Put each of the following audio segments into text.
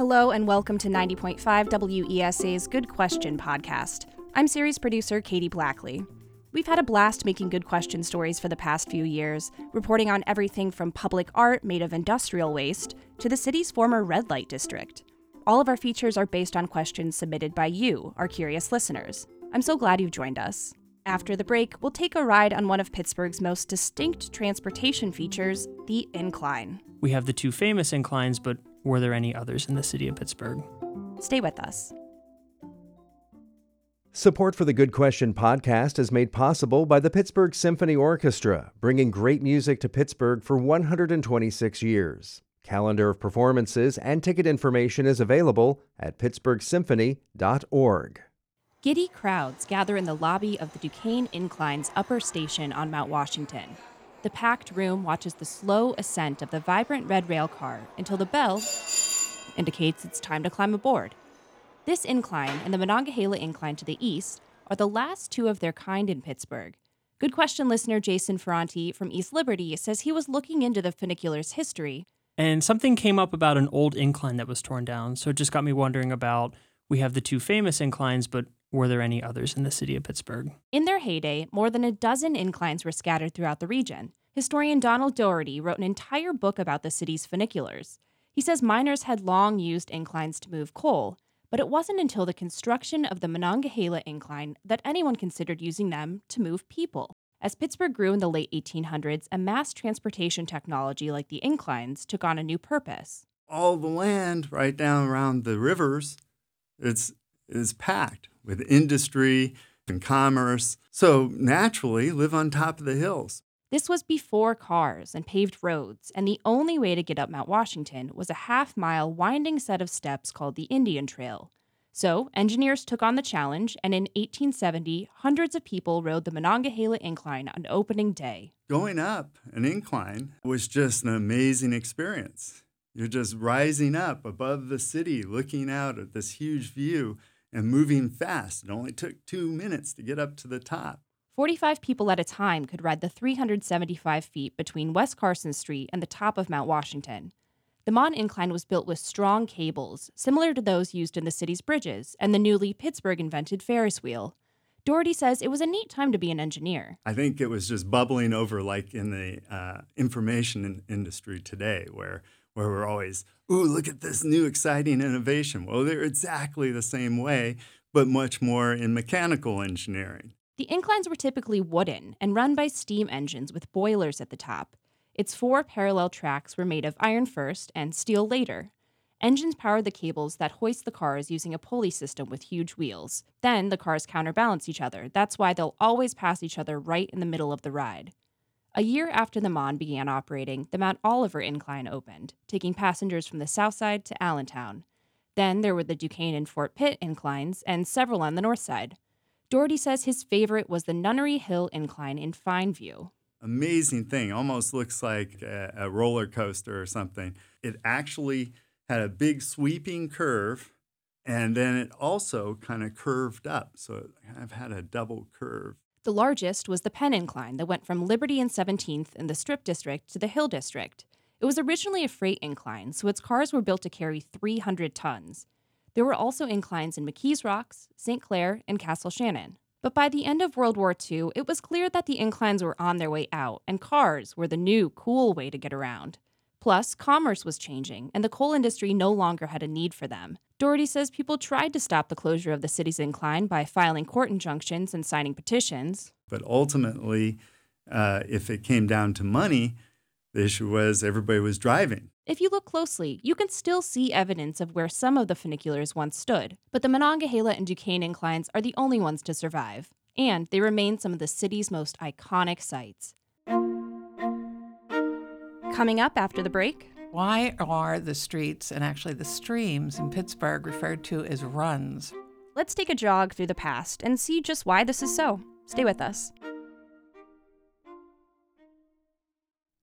Hello and welcome to 90.5 WESA's Good Question podcast. I'm series producer Katie Blackley. We've had a blast making good question stories for the past few years, reporting on everything from public art made of industrial waste to the city's former red light district. All of our features are based on questions submitted by you, our curious listeners. I'm so glad you've joined us. After the break, we'll take a ride on one of Pittsburgh's most distinct transportation features, the incline. We have the two famous inclines, but were there any others in the city of Pittsburgh? Stay with us. Support for the Good Question podcast is made possible by the Pittsburgh Symphony Orchestra, bringing great music to Pittsburgh for 126 years. Calendar of performances and ticket information is available at pittsburghsymphony.org. Giddy crowds gather in the lobby of the Duquesne Incline's upper station on Mount Washington. The packed room watches the slow ascent of the vibrant red rail car until the bell indicates it's time to climb aboard. This incline and the Monongahela incline to the east are the last two of their kind in Pittsburgh. Good question listener Jason Ferranti from East Liberty says he was looking into the funicular's history. And something came up about an old incline that was torn down, so it just got me wondering about we have the two famous inclines, but were there any others in the city of Pittsburgh? In their heyday, more than a dozen inclines were scattered throughout the region. Historian Donald Doherty wrote an entire book about the city's funiculars. He says miners had long used inclines to move coal, but it wasn't until the construction of the Monongahela incline that anyone considered using them to move people. As Pittsburgh grew in the late 1800s, a mass transportation technology like the inclines took on a new purpose. All the land right down around the rivers, it's is packed with industry and commerce. So naturally, live on top of the hills. This was before cars and paved roads, and the only way to get up Mount Washington was a half mile winding set of steps called the Indian Trail. So, engineers took on the challenge, and in 1870, hundreds of people rode the Monongahela Incline on opening day. Going up an incline was just an amazing experience. You're just rising up above the city, looking out at this huge view and moving fast. It only took two minutes to get up to the top. 45 people at a time could ride the 375 feet between West Carson Street and the top of Mount Washington. The Mon Incline was built with strong cables, similar to those used in the city's bridges, and the newly Pittsburgh invented Ferris wheel. Doherty says it was a neat time to be an engineer. I think it was just bubbling over like in the uh, information in industry today, where where we're always, ooh, look at this new exciting innovation. Well, they're exactly the same way, but much more in mechanical engineering. The inclines were typically wooden and run by steam engines with boilers at the top. Its four parallel tracks were made of iron first and steel later. Engines powered the cables that hoist the cars using a pulley system with huge wheels. Then the cars counterbalance each other. That's why they'll always pass each other right in the middle of the ride. A year after the Mon began operating, the Mount Oliver Incline opened, taking passengers from the south side to Allentown. Then there were the Duquesne and Fort Pitt inclines, and several on the north side. Doherty says his favorite was the Nunnery Hill Incline in Fineview. Amazing thing, almost looks like a, a roller coaster or something. It actually had a big sweeping curve, and then it also kind of curved up. So it kind of had a double curve. The largest was the Penn Incline that went from Liberty and 17th in the Strip District to the Hill District. It was originally a freight incline, so its cars were built to carry 300 tons. There were also inclines in McKees Rocks, St. Clair, and Castle Shannon. But by the end of World War II, it was clear that the inclines were on their way out, and cars were the new, cool way to get around. Plus, commerce was changing, and the coal industry no longer had a need for them. Doherty says people tried to stop the closure of the city's incline by filing court injunctions and signing petitions. But ultimately, uh, if it came down to money, the issue was everybody was driving. If you look closely, you can still see evidence of where some of the funiculars once stood, but the Monongahela and Duquesne inclines are the only ones to survive, and they remain some of the city's most iconic sites. Coming up after the break. Why are the streets and actually the streams in Pittsburgh referred to as runs? Let's take a jog through the past and see just why this is so. Stay with us.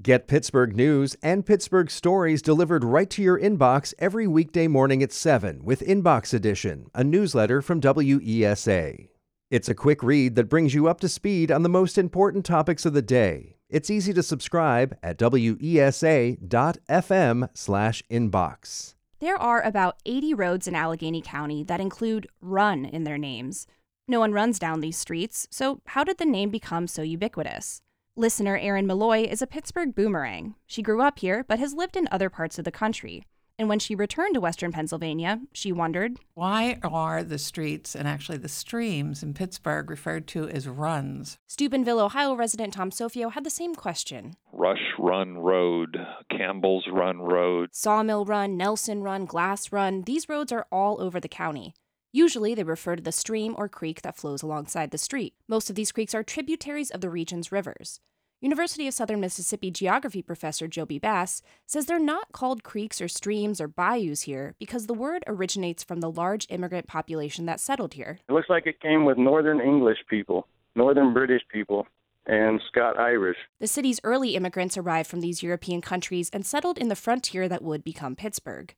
Get Pittsburgh news and Pittsburgh stories delivered right to your inbox every weekday morning at 7 with Inbox Edition, a newsletter from WESA. It's a quick read that brings you up to speed on the most important topics of the day it's easy to subscribe at wesa.fm/inbox. There are about 80 roads in Allegheny County that include run in their names. No one runs down these streets, so how did the name become so ubiquitous? Listener Erin Malloy is a Pittsburgh boomerang. She grew up here, but has lived in other parts of the country. And when she returned to Western Pennsylvania, she wondered Why are the streets and actually the streams in Pittsburgh referred to as runs? Steubenville, Ohio resident Tom Sofio had the same question. Rush Run Road, Campbell's Run Road. Sawmill Run, Nelson Run, Glass Run, these roads are all over the county. Usually, they refer to the stream or creek that flows alongside the street. Most of these creeks are tributaries of the region's rivers. University of Southern Mississippi geography professor Joby Bass says they're not called creeks or streams or bayous here because the word originates from the large immigrant population that settled here. It looks like it came with Northern English people, Northern British people, and Scott Irish. The city's early immigrants arrived from these European countries and settled in the frontier that would become Pittsburgh.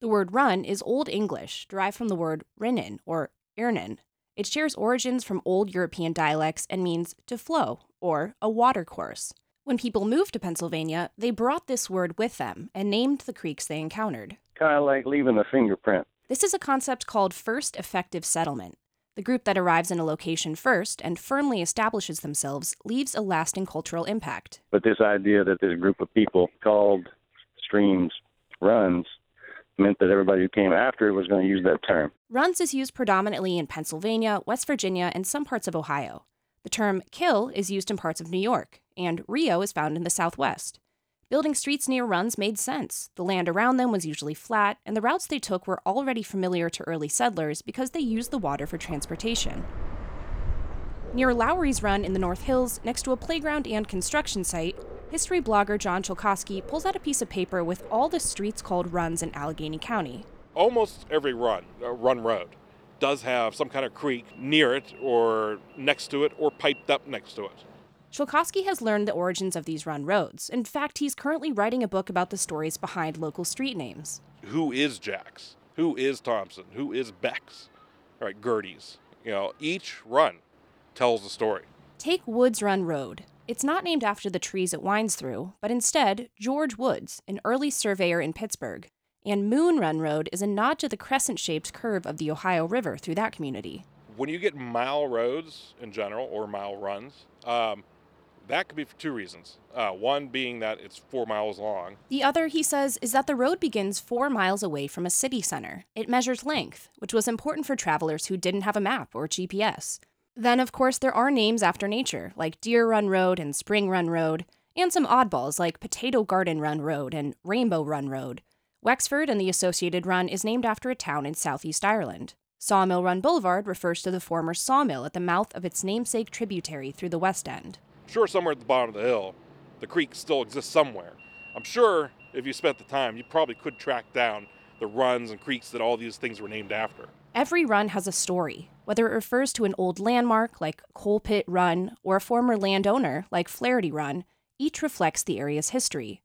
The word run is Old English, derived from the word rinnen or irnin. It shares origins from Old European dialects and means to flow or a watercourse. When people moved to Pennsylvania, they brought this word with them and named the creeks they encountered. Kind of like leaving a fingerprint. This is a concept called first effective settlement. The group that arrives in a location first and firmly establishes themselves leaves a lasting cultural impact. But this idea that this group of people called streams runs meant that everybody who came after it was going to use that term. Runs is used predominantly in Pennsylvania, West Virginia, and some parts of Ohio. The term kill is used in parts of New York, and Rio is found in the Southwest. Building streets near runs made sense. The land around them was usually flat, and the routes they took were already familiar to early settlers because they used the water for transportation. Near Lowry's Run in the North Hills, next to a playground and construction site, history blogger John Chilkowski pulls out a piece of paper with all the streets called runs in Allegheny County. Almost every run, uh, run road, does have some kind of creek near it or next to it or piped up next to it. Chilkowski has learned the origins of these run roads. In fact, he's currently writing a book about the stories behind local street names. Who is Jacks? Who is Thompson? Who is Beck's? All right, Girty's. You know, each run tells a story. Take Woods Run Road. It's not named after the trees it winds through, but instead George Woods, an early surveyor in Pittsburgh. And Moon Run Road is a nod to the crescent shaped curve of the Ohio River through that community. When you get mile roads in general or mile runs, um, that could be for two reasons. Uh, one being that it's four miles long. The other, he says, is that the road begins four miles away from a city center. It measures length, which was important for travelers who didn't have a map or GPS. Then, of course, there are names after nature, like Deer Run Road and Spring Run Road, and some oddballs like Potato Garden Run Road and Rainbow Run Road. Wexford and the associated run is named after a town in southeast Ireland. Sawmill Run Boulevard refers to the former sawmill at the mouth of its namesake tributary through the West End. Sure, somewhere at the bottom of the hill, the creek still exists somewhere. I'm sure if you spent the time, you probably could track down the runs and creeks that all these things were named after. Every run has a story, whether it refers to an old landmark like Coal Pit Run or a former landowner like Flaugherty Run, each reflects the area's history.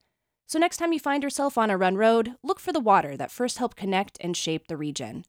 So next time you find yourself on a run road, look for the water that first helped connect and shape the region.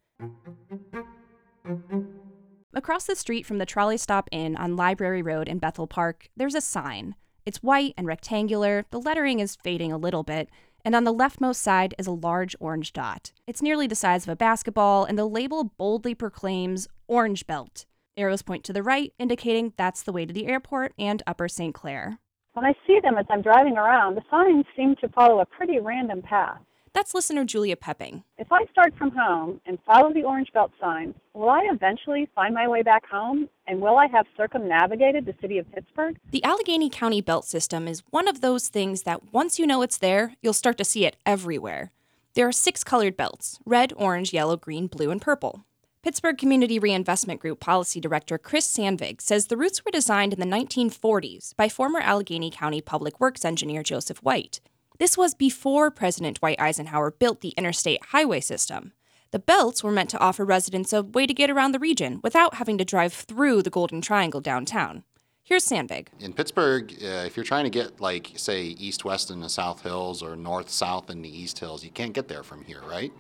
Across the street from the Trolley Stop Inn on Library Road in Bethel Park, there's a sign. It's white and rectangular, the lettering is fading a little bit, and on the leftmost side is a large orange dot. It's nearly the size of a basketball, and the label boldly proclaims Orange Belt. Arrows point to the right, indicating that's the way to the airport and Upper St. Clair. When I see them as I'm driving around, the signs seem to follow a pretty random path. That's listener Julia Pepping. If I start from home and follow the orange belt signs, will I eventually find my way back home? And will I have circumnavigated the city of Pittsburgh? The Allegheny County Belt System is one of those things that once you know it's there, you'll start to see it everywhere. There are six colored belts red, orange, yellow, green, blue, and purple. Pittsburgh Community Reinvestment Group Policy Director Chris Sandvig says the routes were designed in the 1940s by former Allegheny County Public Works engineer Joseph White. This was before President Dwight Eisenhower built the interstate highway system. The belts were meant to offer residents a way to get around the region without having to drive through the Golden Triangle downtown. Here's Sandvig. In Pittsburgh, uh, if you're trying to get, like, say, east west in the South Hills or north south in the East Hills, you can't get there from here, right?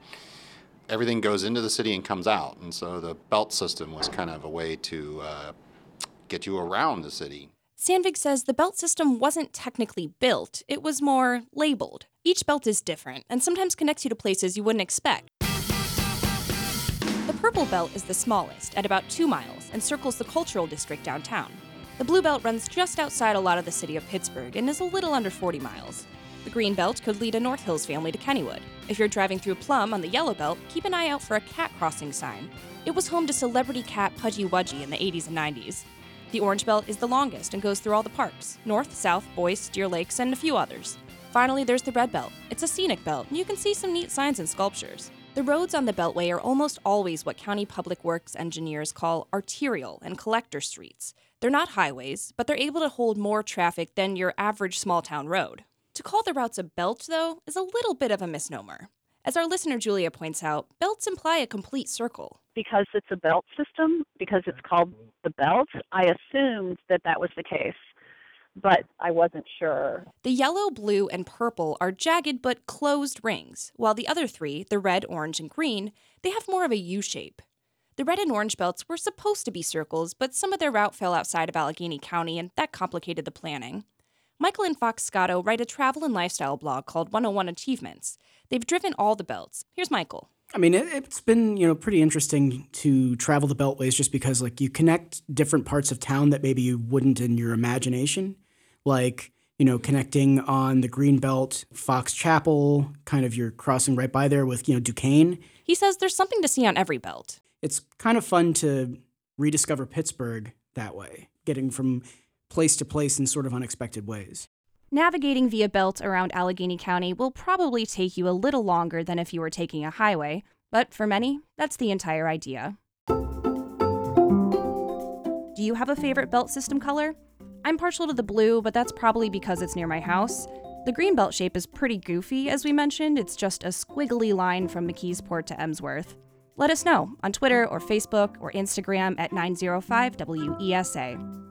Everything goes into the city and comes out. And so the belt system was kind of a way to uh, get you around the city. Sandvig says the belt system wasn't technically built, it was more labeled. Each belt is different and sometimes connects you to places you wouldn't expect. The purple belt is the smallest, at about two miles, and circles the cultural district downtown. The blue belt runs just outside a lot of the city of Pittsburgh and is a little under 40 miles. The green belt could lead a North Hills family to Kennywood. If you're driving through Plum on the yellow belt, keep an eye out for a cat crossing sign. It was home to celebrity cat Pudgy Wudgy in the 80s and 90s. The orange belt is the longest and goes through all the parks North, South, Boyce, Deer Lakes, and a few others. Finally, there's the red belt. It's a scenic belt, and you can see some neat signs and sculptures. The roads on the Beltway are almost always what County Public Works engineers call arterial and collector streets. They're not highways, but they're able to hold more traffic than your average small town road. To call the routes a belt, though, is a little bit of a misnomer. As our listener Julia points out, belts imply a complete circle. Because it's a belt system, because it's called the belt, I assumed that that was the case, but I wasn't sure. The yellow, blue, and purple are jagged but closed rings, while the other three, the red, orange, and green, they have more of a U shape. The red and orange belts were supposed to be circles, but some of their route fell outside of Allegheny County, and that complicated the planning. Michael and Fox Scotto write a travel and lifestyle blog called 101 Achievements. They've driven all the belts. Here's Michael. I mean, it, has been you know pretty interesting to travel the beltways just because like you connect different parts of town that maybe you wouldn't in your imagination, like you know connecting on the green belt, Fox Chapel, kind of you're crossing right by there with you know Duquesne. He says there's something to see on every belt. It's kind of fun to rediscover Pittsburgh that way, getting from place to place in sort of unexpected ways. Navigating via belt around Allegheny County will probably take you a little longer than if you were taking a highway, but for many, that's the entire idea. Do you have a favorite belt system color? I'm partial to the blue, but that's probably because it's near my house. The green belt shape is pretty goofy, as we mentioned. It's just a squiggly line from McKeesport to Emsworth. Let us know on Twitter or Facebook or Instagram at 905 WESA.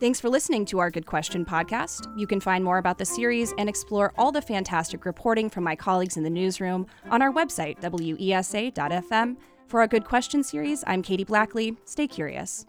Thanks for listening to our Good Question podcast. You can find more about the series and explore all the fantastic reporting from my colleagues in the newsroom on our website, wesa.fm. For our Good Question series, I'm Katie Blackley. Stay curious.